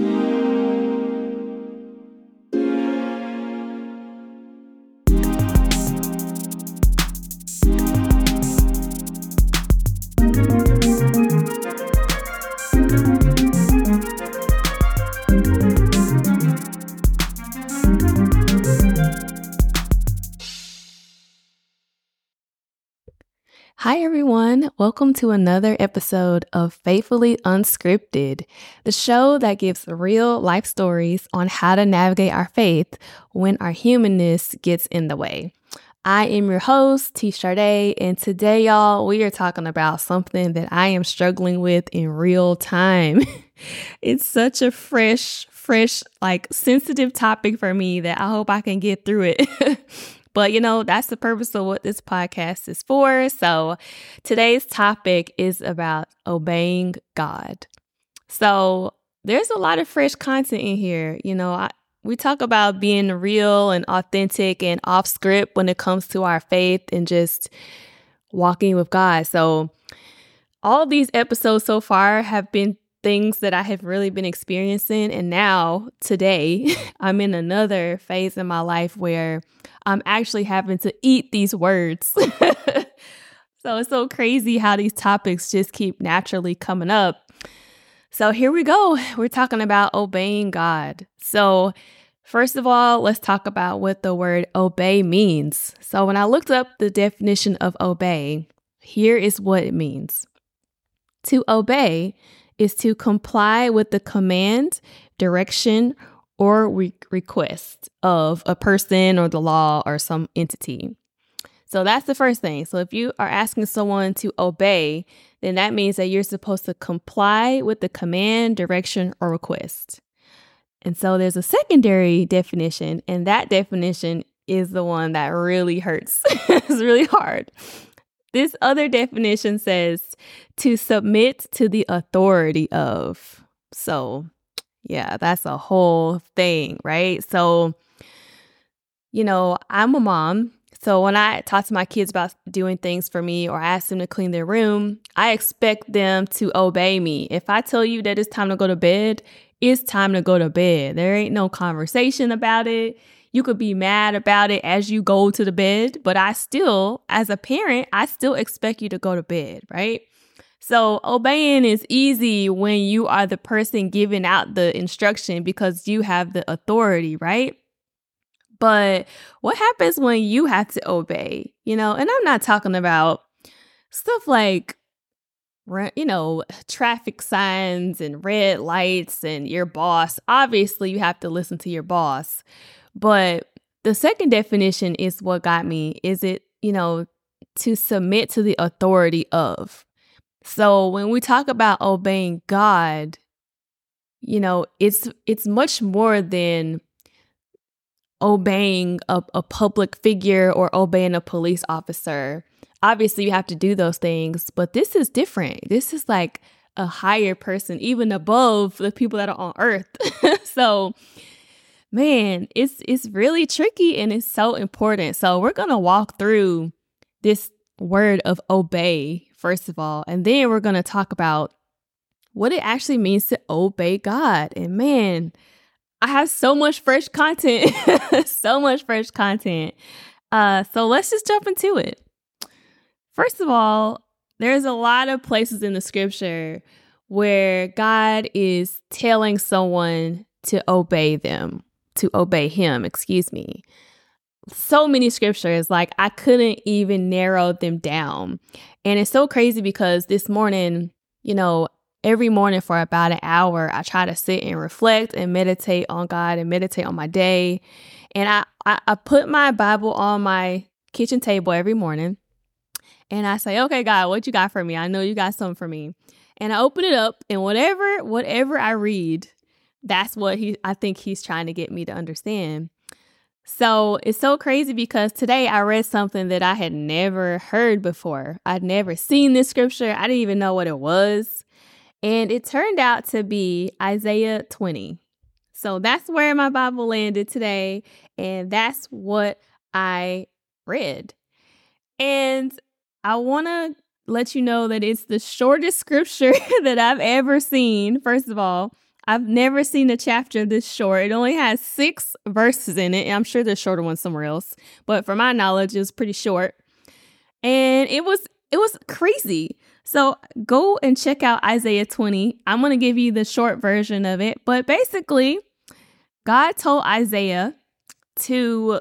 Hi, Welcome to another episode of Faithfully Unscripted, the show that gives real life stories on how to navigate our faith when our humanness gets in the way. I am your host, T. Sade, and today, y'all, we are talking about something that I am struggling with in real time. it's such a fresh, fresh, like sensitive topic for me that I hope I can get through it. But you know, that's the purpose of what this podcast is for. So today's topic is about obeying God. So there's a lot of fresh content in here. You know, I, we talk about being real and authentic and off script when it comes to our faith and just walking with God. So all these episodes so far have been things that I have really been experiencing. And now, today, I'm in another phase in my life where I'm actually having to eat these words. so it's so crazy how these topics just keep naturally coming up. So here we go. We're talking about obeying God. So, first of all, let's talk about what the word obey means. So, when I looked up the definition of obey, here is what it means to obey is to comply with the command, direction, or re- request of a person or the law or some entity. So that's the first thing. So if you are asking someone to obey, then that means that you're supposed to comply with the command, direction, or request. And so there's a secondary definition, and that definition is the one that really hurts. it's really hard. This other definition says to submit to the authority of. So, yeah, that's a whole thing, right? So, you know, I'm a mom. So when I talk to my kids about doing things for me or ask them to clean their room, I expect them to obey me. If I tell you that it's time to go to bed, it's time to go to bed. There ain't no conversation about it. You could be mad about it as you go to the bed, but I still, as a parent, I still expect you to go to bed, right? So obeying is easy when you are the person giving out the instruction because you have the authority, right? But what happens when you have to obey? You know, and I'm not talking about stuff like you know, traffic signs and red lights and your boss. Obviously, you have to listen to your boss. But the second definition is what got me. Is it, you know, to submit to the authority of. So when we talk about obeying God, you know, it's it's much more than obeying a, a public figure or obeying a police officer. Obviously, you have to do those things, but this is different. This is like a higher person, even above the people that are on earth. so man, it's it's really tricky and it's so important. So we're to walk through this word of obey first of all, and then we're to talk about what it actually means to obey God. And man, I have so much fresh content, so much fresh content. Uh, so let's just jump into it. First of all, there's a lot of places in the scripture where God is telling someone to obey them to obey him, excuse me. So many scriptures, like I couldn't even narrow them down. And it's so crazy because this morning, you know, every morning for about an hour, I try to sit and reflect and meditate on God and meditate on my day. And I, I, I put my Bible on my kitchen table every morning and I say, okay, God, what you got for me? I know you got something for me. And I open it up and whatever, whatever I read, that's what he I think he's trying to get me to understand. So it's so crazy because today I read something that I had never heard before. I'd never seen this scripture. I didn't even know what it was. And it turned out to be Isaiah 20. So that's where my Bible landed today. And that's what I read. And I want to let you know that it's the shortest scripture that I've ever seen, first of all. I've never seen a chapter this short. It only has six verses in it. I'm sure there's shorter ones somewhere else, but for my knowledge, it was pretty short. And it was it was crazy. So go and check out Isaiah 20. I'm going to give you the short version of it. But basically, God told Isaiah to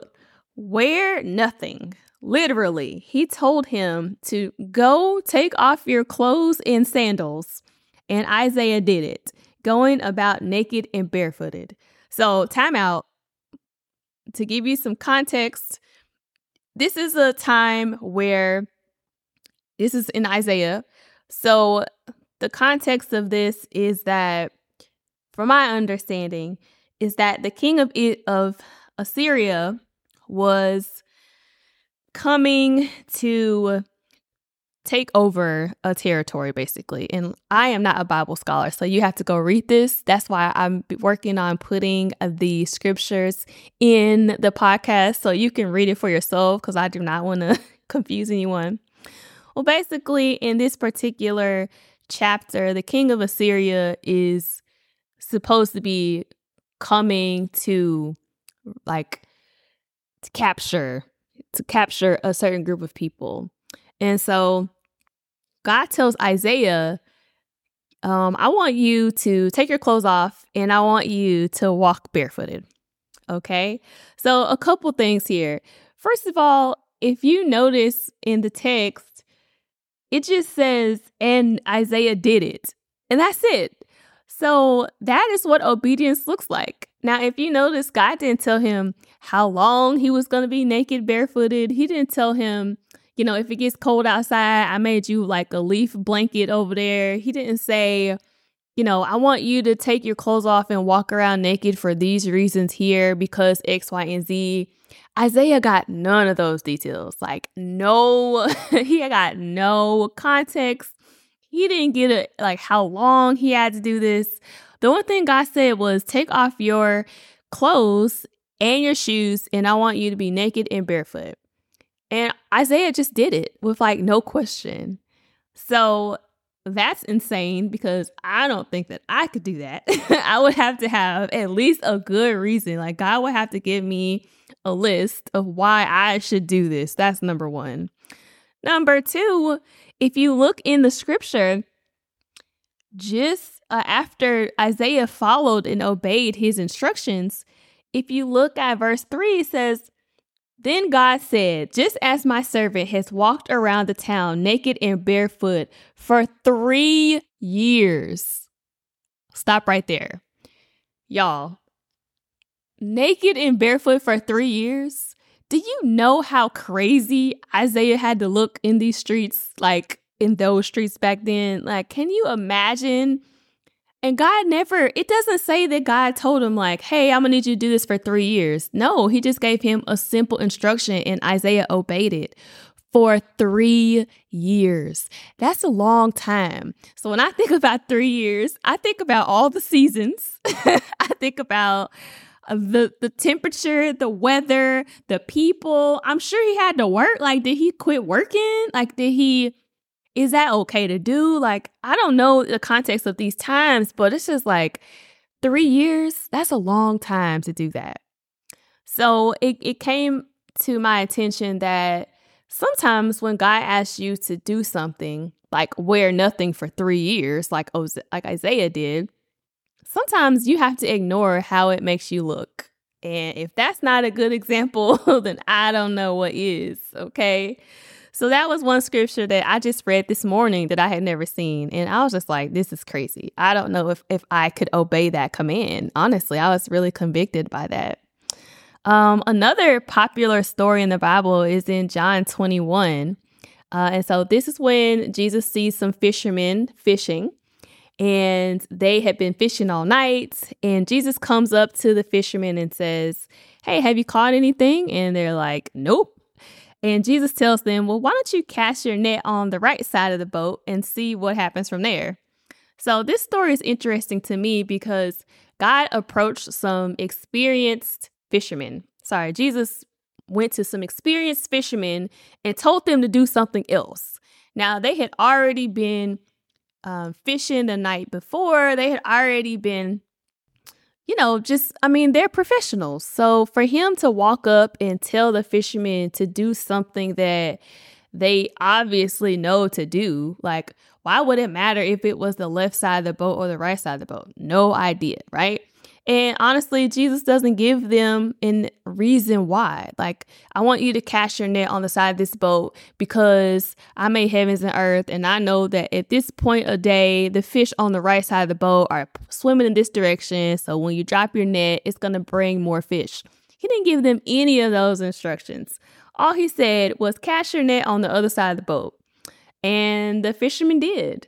wear nothing. Literally, he told him to go take off your clothes and sandals. And Isaiah did it, going about naked and barefooted. So, time out. To give you some context, this is a time where this is in Isaiah. So, the context of this is that, from my understanding, is that the king of it, of Assyria was coming to take over a territory basically. And i am not a bible scholar so you have to go read this. That's why i'm working on putting uh, the scriptures in the podcast so you can read it for yourself because i do not want to confuse anyone. Well basically in this particular chapter the king of assyria is supposed to be coming to like to capture to capture a certain group of people. And so God tells Isaiah, um, I want you to take your clothes off and I want you to walk barefooted. Okay. So, a couple things here. First of all, if you notice in the text, it just says, and Isaiah did it. And that's it. So that is what obedience looks like. Now, if you notice, God didn't tell him how long he was going to be naked, barefooted. He didn't tell him, you know, if it gets cold outside, I made you like a leaf blanket over there. He didn't say, you know, I want you to take your clothes off and walk around naked for these reasons here because X, Y, and Z. Isaiah got none of those details. Like, no, he got no context he didn't get it like how long he had to do this. The only thing God said was take off your clothes and your shoes, and I want you to be naked and barefoot. And Isaiah just did it with like no question. So that's insane because I don't think that I could do that. I would have to have at least a good reason. Like God would have to give me a list of why I should do this. That's number one. Number two, if you look in the scripture, just uh, after Isaiah followed and obeyed his instructions, if you look at verse 3, it says, Then God said, Just as my servant has walked around the town naked and barefoot for three years. Stop right there. Y'all, naked and barefoot for three years? Do you know how crazy Isaiah had to look in these streets, like in those streets back then? Like, can you imagine? And God never, it doesn't say that God told him, like, hey, I'm gonna need you to do this for three years. No, he just gave him a simple instruction and Isaiah obeyed it for three years. That's a long time. So when I think about three years, I think about all the seasons. I think about uh, the the temperature, the weather, the people. I'm sure he had to work. Like, did he quit working? Like, did he? Is that okay to do? Like, I don't know the context of these times, but it's just like three years. That's a long time to do that. So it it came to my attention that sometimes when God asks you to do something, like wear nothing for three years, like like Isaiah did, sometimes you have to ignore how it makes you look. And if that's not a good example, then I don't know what is, okay? So that was one scripture that I just read this morning that I had never seen. And I was just like, this is crazy. I don't know if, if I could obey that command. Honestly, I was really convicted by that. Um, another popular story in the Bible is in John 21. Uh, and so this is when Jesus sees some fishermen fishing and they had been fishing all night. And Jesus comes up to the fishermen and says, Hey, have you caught anything? And they're like, Nope. And Jesus tells them, Well, why don't you cast your net on the right side of the boat and see what happens from there? So, this story is interesting to me because God approached some experienced fishermen. Sorry, Jesus went to some experienced fishermen and told them to do something else. Now, they had already been um, fishing the night before. They had already been you know, just, I mean, they're professionals. So for him to walk up and tell the fishermen to do something that they obviously know to do, like, why would it matter if it was the left side of the boat or the right side of the boat? No idea, right? And honestly, Jesus doesn't give them a reason why. Like, I want you to cast your net on the side of this boat because I made heavens and earth. And I know that at this point of day, the fish on the right side of the boat are swimming in this direction. So when you drop your net, it's going to bring more fish. He didn't give them any of those instructions. All he said was cast your net on the other side of the boat. And the fishermen did.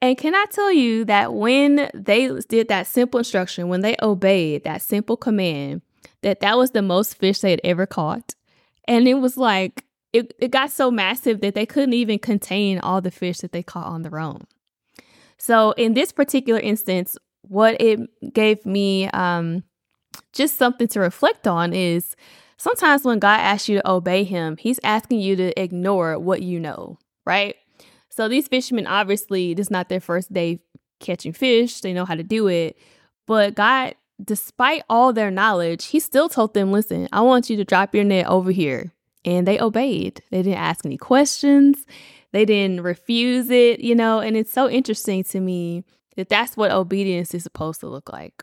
And can I tell you that when they did that simple instruction, when they obeyed that simple command, that that was the most fish they had ever caught. And it was like, it, it got so massive that they couldn't even contain all the fish that they caught on their own. So in this particular instance, what it gave me um, just something to reflect on is sometimes when God asks you to obey him, he's asking you to ignore what you know, right? So these fishermen obviously this is not their first day catching fish. They know how to do it. But God, despite all their knowledge, he still told them, listen, I want you to drop your net over here. And they obeyed. They didn't ask any questions. They didn't refuse it, you know, and it's so interesting to me that that's what obedience is supposed to look like.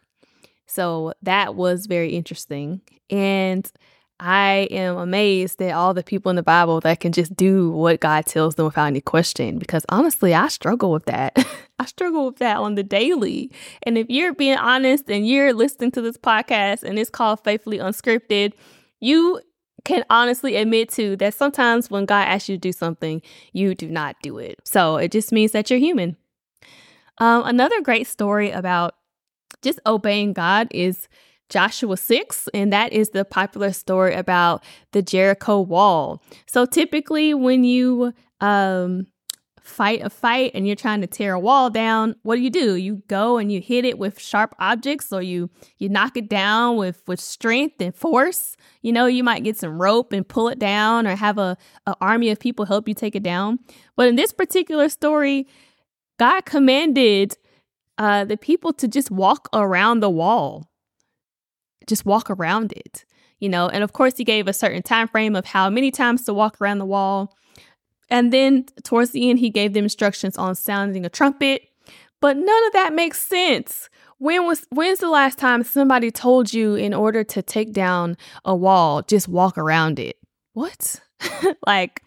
So that was very interesting. And I am amazed at all the people in the Bible that can just do what God tells them without any question. Because honestly, I struggle with that. I struggle with that on the daily. And if you're being honest and you're listening to this podcast and it's called Faithfully Unscripted, you can honestly admit to that sometimes when God asks you to do something, you do not do it. So it just means that you're human. Um, another great story about just obeying God is Joshua 6, and that is the popular story about the Jericho wall. So typically, when you um, fight a fight and you're trying to tear a wall down, what do you do? You go and you hit it with sharp objects, or you you knock it down with with strength and force. You know, you might get some rope and pull it down, or have a, a army of people help you take it down. But in this particular story, God commanded uh, the people to just walk around the wall just walk around it you know? And of course he gave a certain time frame of how many times to walk around the wall. And then towards the end he gave them instructions on sounding a trumpet. But none of that makes sense. When was when's the last time somebody told you in order to take down a wall just walk around it? What? Like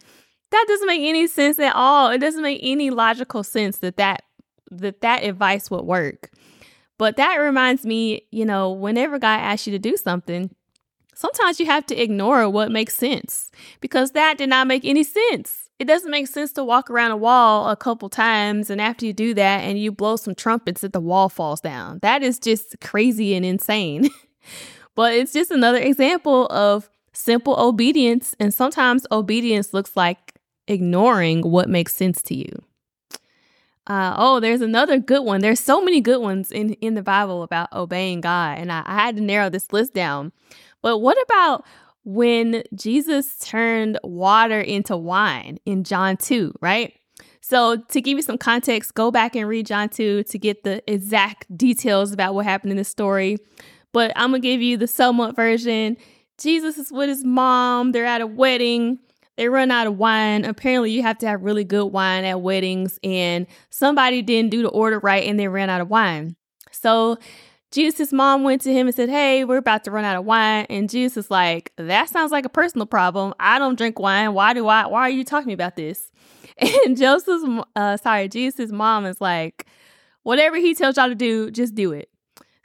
that doesn't make any sense at all. It doesn't make any logical sense that that that that advice would work but that reminds me, you know, whenever God asks you to do something, sometimes you have to ignore what makes sense because that did not make any sense. It doesn't make sense to walk around a wall a couple times and after you do that and you blow some trumpets that the wall falls down. That is just crazy and insane. but it's just another example of simple obedience and sometimes obedience looks like ignoring what makes sense to you. Uh, oh, there's another good one. There's so many good ones in, in the Bible about obeying God, and I, I had to narrow this list down. But what about when Jesus turned water into wine in John 2, right? So, to give you some context, go back and read John 2 to get the exact details about what happened in the story. But I'm going to give you the somewhat version. Jesus is with his mom, they're at a wedding they run out of wine. Apparently, you have to have really good wine at weddings, and somebody didn't do the order right and they ran out of wine. So, Jesus' mom went to him and said, Hey, we're about to run out of wine. And Jesus is like, That sounds like a personal problem. I don't drink wine. Why do I? Why are you talking about this? And Joseph's, uh, sorry, Jesus' mom is like, Whatever he tells y'all to do, just do it.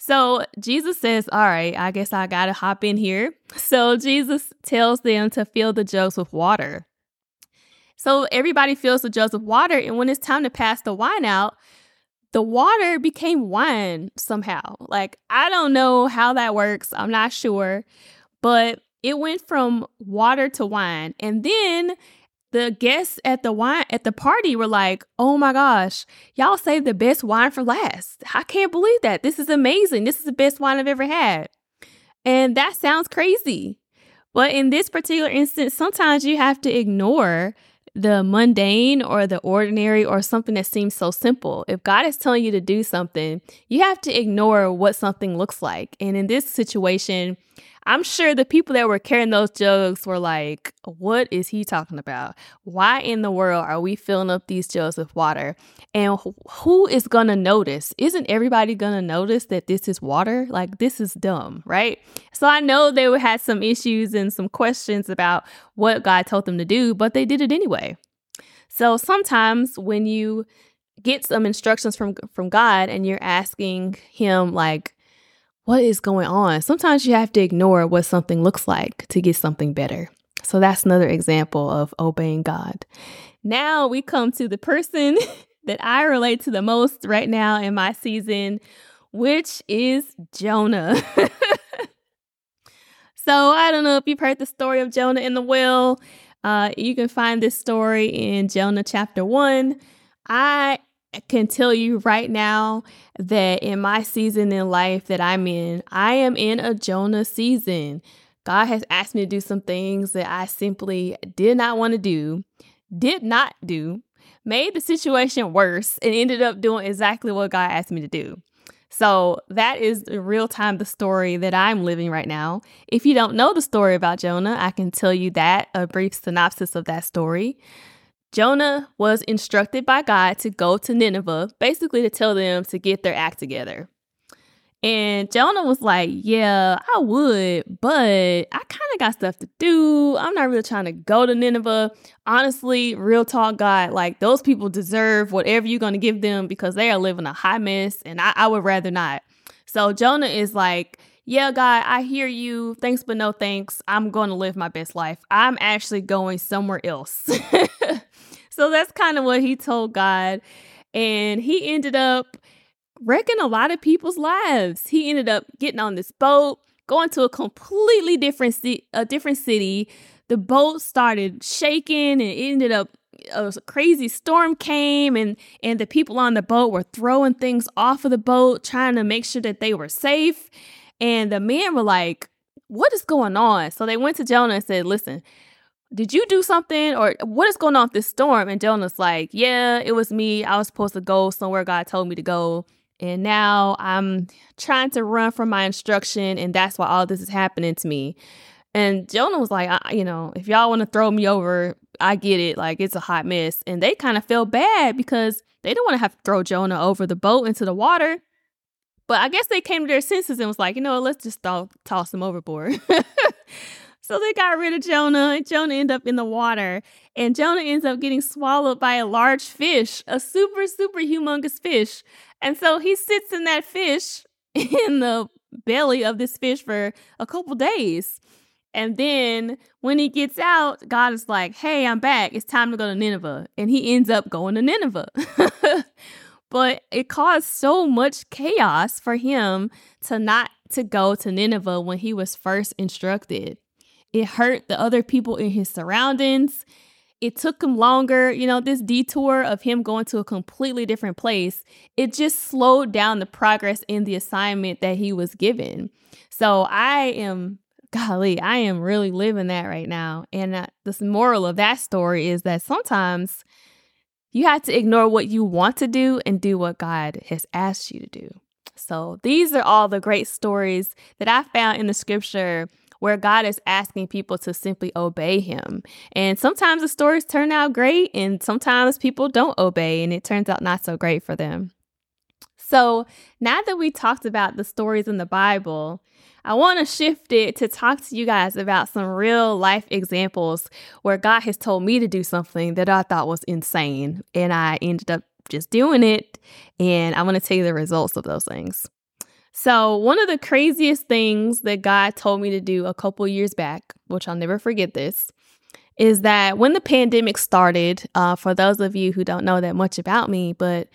So Jesus says, All right, I guess I got to hop in here. So Jesus tells them to fill the jugs with water. So everybody fills the jugs with water. And when it's time to pass the wine out, the water became wine somehow. Like, I don't know how that works. I'm not sure. But it went from water to wine. And then the guests at the wine at the party were like, "Oh my gosh, y'all saved the best wine for last. I can't believe that. This is amazing. This is the best wine I've ever had." And that sounds crazy. But in this particular instance, sometimes you have to ignore the mundane or the ordinary or something that seems so simple. If God is telling you to do something, you have to ignore what something looks like. And in this situation, I'm sure the people that were carrying those jugs were like, what is he talking about? Why in the world are we filling up these jugs with water? And who is going to notice? Isn't everybody going to notice that this is water? Like, this is dumb, right? So I know they had some issues and some questions about what God told them to do, but they did it anyway. So sometimes when you get some instructions from from God and you're asking him like what is going on? Sometimes you have to ignore what something looks like to get something better. So that's another example of obeying God. Now we come to the person that I relate to the most right now in my season, which is Jonah. so I don't know if you've heard the story of Jonah in the well. Uh, you can find this story in Jonah chapter 1. I can tell you right now that in my season in life that I'm in, I am in a Jonah season. God has asked me to do some things that I simply did not want to do, did not do, made the situation worse, and ended up doing exactly what God asked me to do. So that is the real time the story that I'm living right now. If you don't know the story about Jonah, I can tell you that a brief synopsis of that story. Jonah was instructed by God to go to Nineveh, basically to tell them to get their act together. And Jonah was like, Yeah, I would, but I kind of got stuff to do. I'm not really trying to go to Nineveh. Honestly, real talk, God, like those people deserve whatever you're going to give them because they are living a high mess, and I, I would rather not. So Jonah is like, yeah, God, I hear you. Thanks, but no thanks. I'm going to live my best life. I'm actually going somewhere else. so that's kind of what he told God. And he ended up wrecking a lot of people's lives. He ended up getting on this boat, going to a completely different ci- a different city. The boat started shaking and it ended up a crazy storm came and and the people on the boat were throwing things off of the boat trying to make sure that they were safe and the men were like what is going on so they went to jonah and said listen did you do something or what is going on with this storm? And Jonah's like, yeah, it was me. I was supposed to go somewhere God told me to go. And now I'm trying to run from my instruction. And that's why all this is happening to me. And Jonah was like, you know, if y'all want to throw me over, I get it. Like it's a hot mess. And they kind of felt bad because they didn't want to have to throw Jonah over the boat into the water. But I guess they came to their senses and was like, you know, let's just th- toss him overboard. So they got rid of Jonah, and Jonah ended up in the water. And Jonah ends up getting swallowed by a large fish, a super, super humongous fish. And so he sits in that fish in the belly of this fish for a couple days. And then when he gets out, God is like, hey, I'm back. It's time to go to Nineveh. And he ends up going to Nineveh. but it caused so much chaos for him to not to go to Nineveh when he was first instructed. It hurt the other people in his surroundings. It took him longer, you know, this detour of him going to a completely different place, it just slowed down the progress in the assignment that he was given. So I am, golly, I am really living that right now. And uh, the moral of that story is that sometimes you have to ignore what you want to do and do what God has asked you to do. So these are all the great stories that I found in the scripture where God is asking people to simply obey Him. And sometimes the stories turn out great, and sometimes people don't obey, and it turns out not so great for them. So now that we talked about the stories in the Bible, I want to shift it to talk to you guys about some real life examples where God has told me to do something that I thought was insane, and I ended up just doing it. And I want to tell you the results of those things. So, one of the craziest things that God told me to do a couple years back, which I'll never forget this, is that when the pandemic started, uh, for those of you who don't know that much about me, but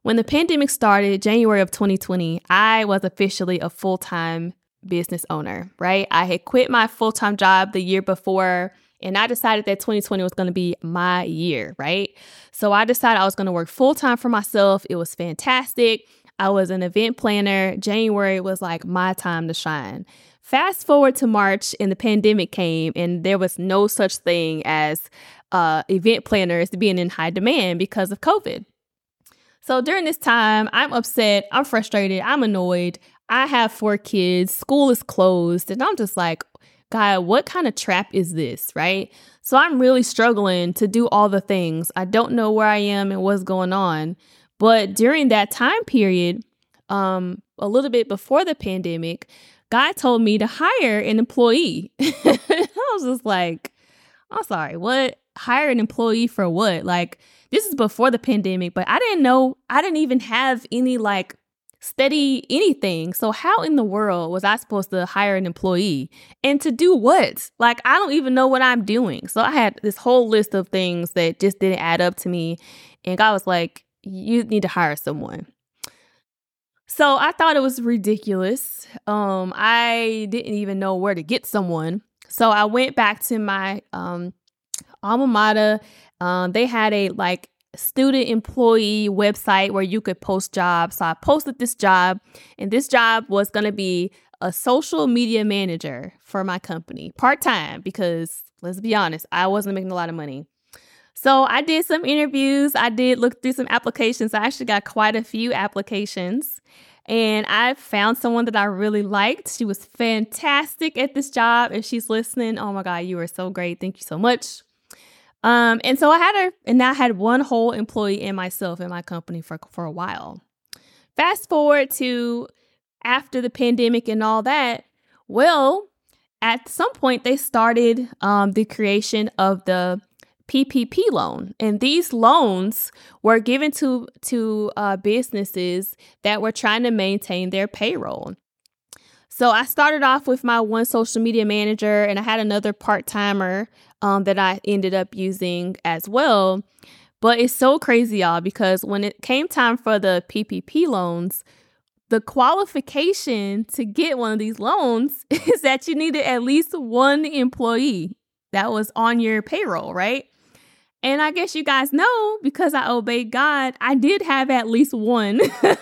when the pandemic started, January of 2020, I was officially a full time business owner, right? I had quit my full time job the year before. And I decided that 2020 was going to be my year, right? So I decided I was going to work full time for myself. It was fantastic. I was an event planner. January was like my time to shine. Fast forward to March and the pandemic came, and there was no such thing as uh, event planners being in high demand because of COVID. So during this time, I'm upset, I'm frustrated, I'm annoyed. I have four kids, school is closed, and I'm just like, God, what kind of trap is this, right? So I'm really struggling to do all the things. I don't know where I am and what's going on. But during that time period, um, a little bit before the pandemic, God told me to hire an employee. I was just like, I'm sorry, what? Hire an employee for what? Like, this is before the pandemic, but I didn't know, I didn't even have any like steady anything. So, how in the world was I supposed to hire an employee and to do what? Like, I don't even know what I'm doing. So, I had this whole list of things that just didn't add up to me. And God was like, you need to hire someone. So I thought it was ridiculous. Um, I didn't even know where to get someone. So I went back to my um, alma mater. Um, they had a like student employee website where you could post jobs. So I posted this job, and this job was going to be a social media manager for my company, part time, because let's be honest, I wasn't making a lot of money. So I did some interviews. I did look through some applications. I actually got quite a few applications. And I found someone that I really liked. She was fantastic at this job. If she's listening, oh my God, you are so great. Thank you so much. Um, and so I had her, and I had one whole employee and myself in my company for, for a while. Fast forward to after the pandemic and all that. Well, at some point, they started um, the creation of the PPP loan, and these loans were given to to uh, businesses that were trying to maintain their payroll. So I started off with my one social media manager, and I had another part timer um, that I ended up using as well. But it's so crazy, y'all, because when it came time for the PPP loans, the qualification to get one of these loans is that you needed at least one employee that was on your payroll, right? And I guess you guys know because I obeyed God, I did have at least one. I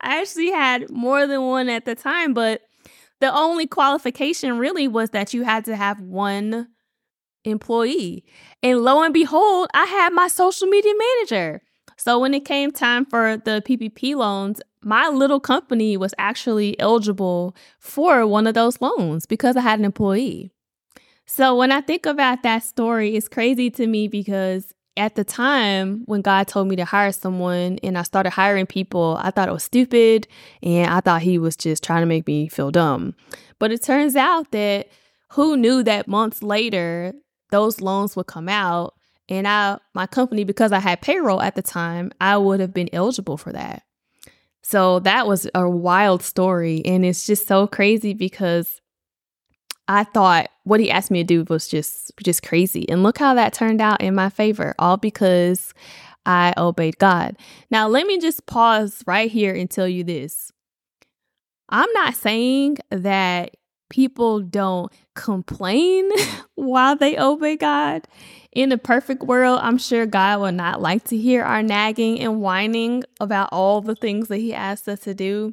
actually had more than one at the time, but the only qualification really was that you had to have one employee. And lo and behold, I had my social media manager. So when it came time for the PPP loans, my little company was actually eligible for one of those loans because I had an employee. So when I think about that story, it's crazy to me because at the time when God told me to hire someone and I started hiring people, I thought it was stupid and I thought he was just trying to make me feel dumb. But it turns out that who knew that months later those loans would come out and I my company because I had payroll at the time, I would have been eligible for that. So that was a wild story and it's just so crazy because I thought what he asked me to do was just just crazy. And look how that turned out in my favor, all because I obeyed God. Now, let me just pause right here and tell you this. I'm not saying that people don't complain while they obey God. In a perfect world, I'm sure God will not like to hear our nagging and whining about all the things that He asked us to do.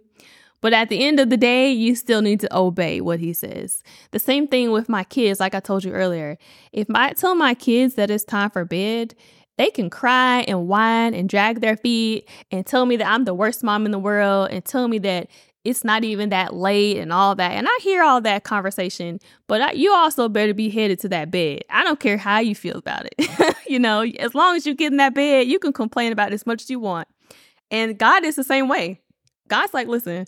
But at the end of the day, you still need to obey what he says. The same thing with my kids, like I told you earlier. If I tell my kids that it's time for bed, they can cry and whine and drag their feet and tell me that I'm the worst mom in the world and tell me that it's not even that late and all that. And I hear all that conversation, but I, you also better be headed to that bed. I don't care how you feel about it. you know, as long as you get in that bed, you can complain about it as much as you want. And God is the same way. God's like, listen,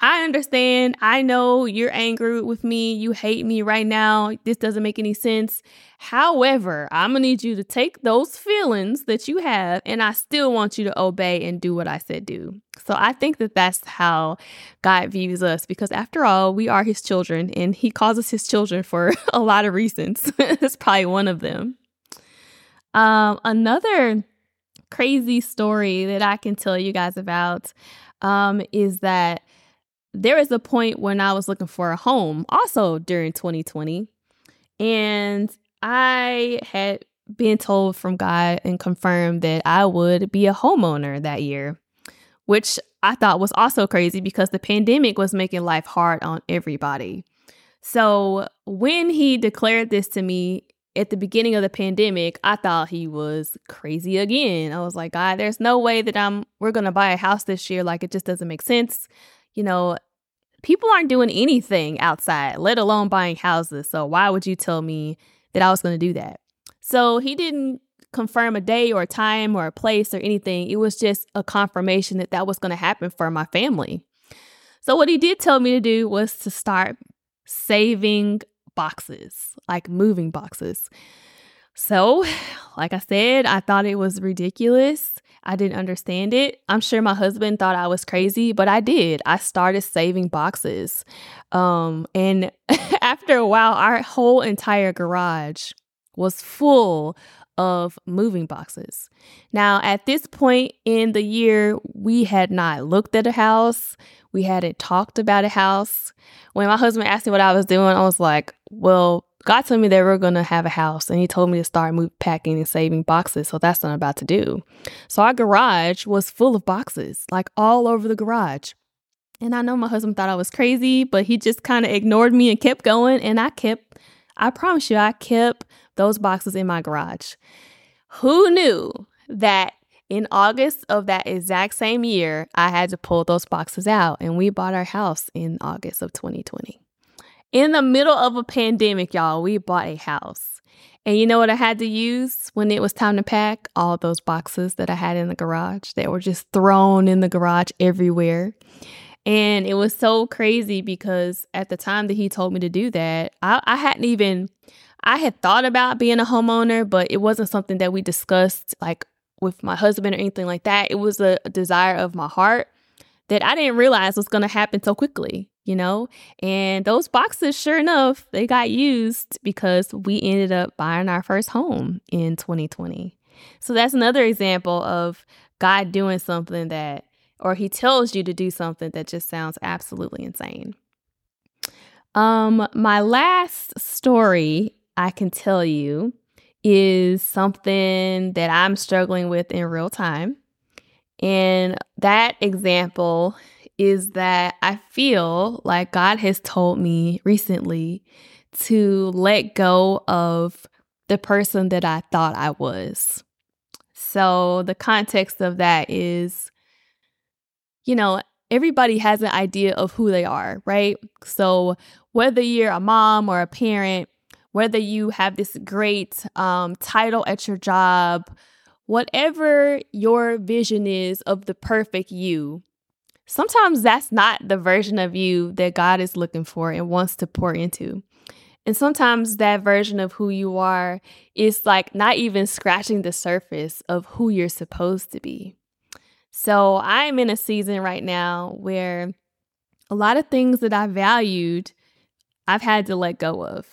I understand. I know you're angry with me. You hate me right now. This doesn't make any sense. However, I'm going to need you to take those feelings that you have, and I still want you to obey and do what I said do. So I think that that's how God views us because, after all, we are his children, and he calls us his children for a lot of reasons. that's probably one of them. Um, another crazy story that I can tell you guys about um, is that there was a point when I was looking for a home, also during 2020, and I had been told from God and confirmed that I would be a homeowner that year, which I thought was also crazy because the pandemic was making life hard on everybody. So when he declared this to me, at the beginning of the pandemic, I thought he was crazy again. I was like, God, there's no way that I'm we're gonna buy a house this year. Like it just doesn't make sense. You know, people aren't doing anything outside, let alone buying houses. So why would you tell me that I was gonna do that? So he didn't confirm a day or a time or a place or anything. It was just a confirmation that that was going to happen for my family. So, what he did tell me to do was to start saving boxes, like moving boxes. So, like I said, I thought it was ridiculous. I didn't understand it. I'm sure my husband thought I was crazy, but I did. I started saving boxes. Um, and after a while, our whole entire garage was full of moving boxes. Now, at this point in the year, we had not looked at a house. We hadn't talked about a house. When my husband asked me what I was doing, I was like, well, God told me that we are going to have a house, and He told me to start packing and saving boxes. So that's what I'm about to do. So our garage was full of boxes, like all over the garage. And I know my husband thought I was crazy, but he just kind of ignored me and kept going. And I kept, I promise you, I kept those boxes in my garage. Who knew that in August of that exact same year, I had to pull those boxes out and we bought our house in August of 2020. In the middle of a pandemic, y'all, we bought a house. And you know what I had to use when it was time to pack? All those boxes that I had in the garage that were just thrown in the garage everywhere. And it was so crazy because at the time that he told me to do that, I, I hadn't even I had thought about being a homeowner, but it wasn't something that we discussed like with my husband or anything like that. It was a, desire of my heart that I didn't realize was going to happen so quickly, you know? And those boxes, sure enough, they got used because we ended up buying our first home in 2020. So that's another example of God doing something that, or He tells you to do something that just sounds absolutely insane. Um, my last story I can tell you is something that I'm struggling with in real time. And that example is that I feel like God has told me recently to let go of the person that I thought I was. So, the context of that is, you know, everybody has an idea of who they are, right? So, whether you're a mom or a parent, whether you have this great um, title at your job, whatever your vision is of the perfect you, sometimes that's not the version of you that God is looking for and wants to pour into. And sometimes that version of who you are is like not even scratching the surface of who you're supposed to be. So I'm in a season right now where a lot of things that I valued, I've had to let go of.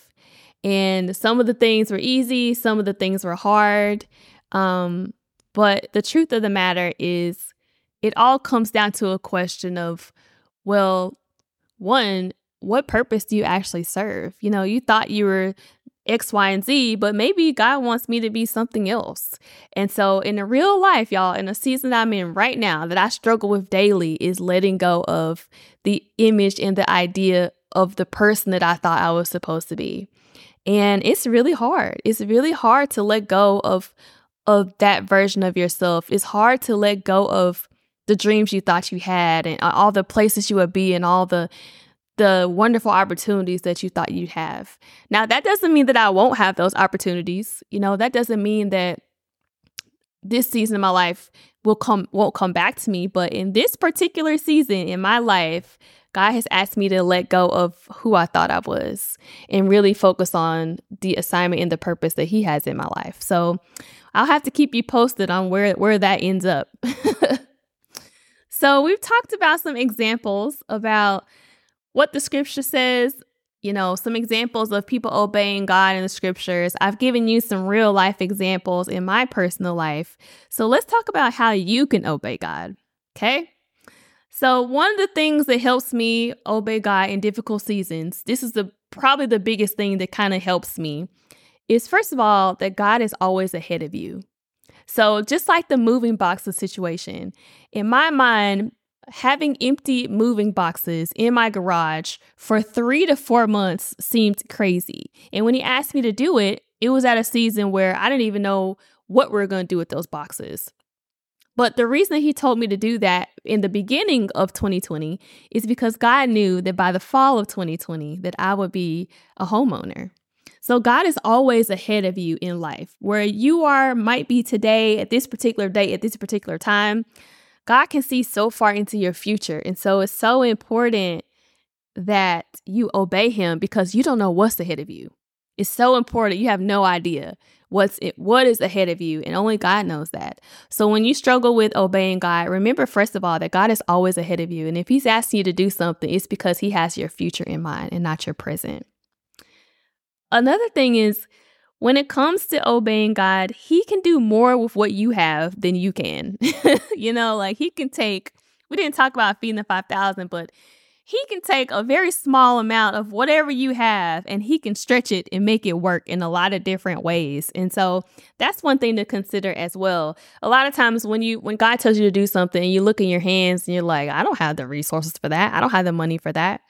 And some of the things were easy, some of the things were hard. Um, but the truth of the matter is, it all comes down to a question of, well, one, what purpose do you actually serve? You know, you thought you were X, Y, and Z, but maybe God wants me to be something else. And so, in the real life, y'all, in a season I'm in right now that I struggle with daily, is letting go of the image and the idea of the person that I thought I was supposed to be. And it's really hard. It's really hard to let go of of that version of yourself. It's hard to let go of the dreams you thought you had and uh, all the places you would be and all the the wonderful opportunities that you thought you'd have. Now, that doesn't mean that I won't have those opportunities. You know, that doesn't mean that this season of my life will come won't come back to me, but in this particular season in my life, God has asked me to let go of who I thought I was and really focus on the assignment and the purpose that He has in my life. So I'll have to keep you posted on where, where that ends up. so we've talked about some examples about what the scripture says, you know, some examples of people obeying God in the scriptures. I've given you some real life examples in my personal life. So let's talk about how you can obey God. Okay. So, one of the things that helps me obey God in difficult seasons, this is the probably the biggest thing that kind of helps me, is first of all, that God is always ahead of you. So, just like the moving boxes situation, in my mind, having empty moving boxes in my garage for three to four months seemed crazy. And when he asked me to do it, it was at a season where I didn't even know what we are going to do with those boxes. But the reason he told me to do that in the beginning of 2020 is because God knew that by the fall of 2020 that I would be a homeowner. So God is always ahead of you in life. Where you are might be today at this particular date at this particular time. God can see so far into your future. And so it's so important that you obey him because you don't know what's ahead of you. It's so important. You have no idea what's it, what is ahead of you, and only God knows that. So when you struggle with obeying God, remember first of all that God is always ahead of you, and if He's asking you to do something, it's because He has your future in mind and not your present. Another thing is when it comes to obeying God, He can do more with what you have than you can. you know, like He can take. We didn't talk about feeding the five thousand, but he can take a very small amount of whatever you have and he can stretch it and make it work in a lot of different ways. And so that's one thing to consider as well. A lot of times when you when God tells you to do something you look in your hands and you're like, I don't have the resources for that. I don't have the money for that.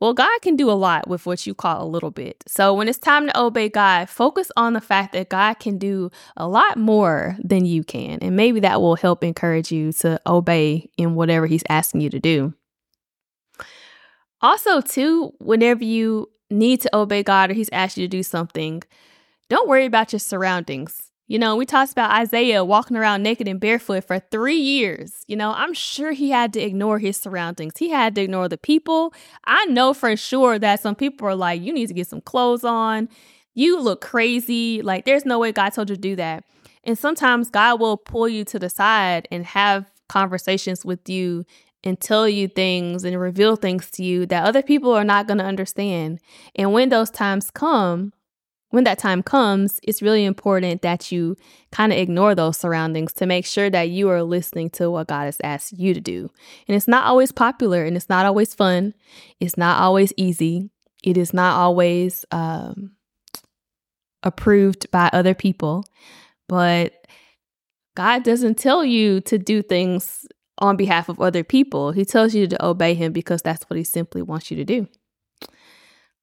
Well, God can do a lot with what you call a little bit. So when it's time to obey God, focus on the fact that God can do a lot more than you can. And maybe that will help encourage you to obey in whatever he's asking you to do. Also, too, whenever you need to obey God or He's asked you to do something, don't worry about your surroundings. You know, we talked about Isaiah walking around naked and barefoot for three years. You know, I'm sure he had to ignore his surroundings. He had to ignore the people. I know for sure that some people are like, you need to get some clothes on. You look crazy. Like, there's no way God told you to do that. And sometimes God will pull you to the side and have conversations with you and tell you things and reveal things to you that other people are not going to understand. And when those times come, when that time comes, it's really important that you kind of ignore those surroundings to make sure that you are listening to what God has asked you to do. And it's not always popular and it's not always fun. It's not always easy. It is not always um, approved by other people. But God doesn't tell you to do things on behalf of other people. He tells you to obey him because that's what he simply wants you to do.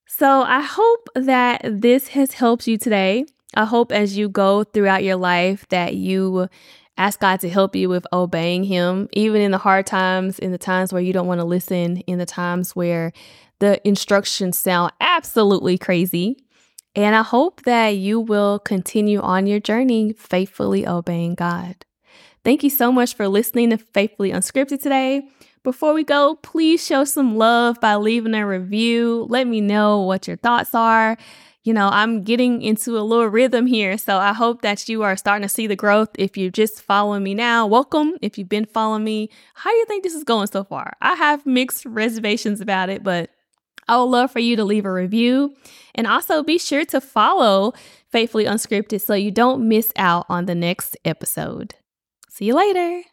So I hope that this has helped you today. I hope as you go throughout your life that you ask God to help you with obeying Him, even in the hard times, in the times where you don't want to listen, in the times where the instructions sound absolutely crazy. And I hope that you will continue on your journey faithfully obeying God. Thank you so much for listening to Faithfully Unscripted today. Before we go, please show some love by leaving a review. Let me know what your thoughts are. You know, I'm getting into a little rhythm here, so I hope that you are starting to see the growth. If you're just following me now, welcome. If you've been following me, how do you think this is going so far? I have mixed reservations about it, but I would love for you to leave a review and also be sure to follow Faithfully Unscripted so you don't miss out on the next episode. See you later.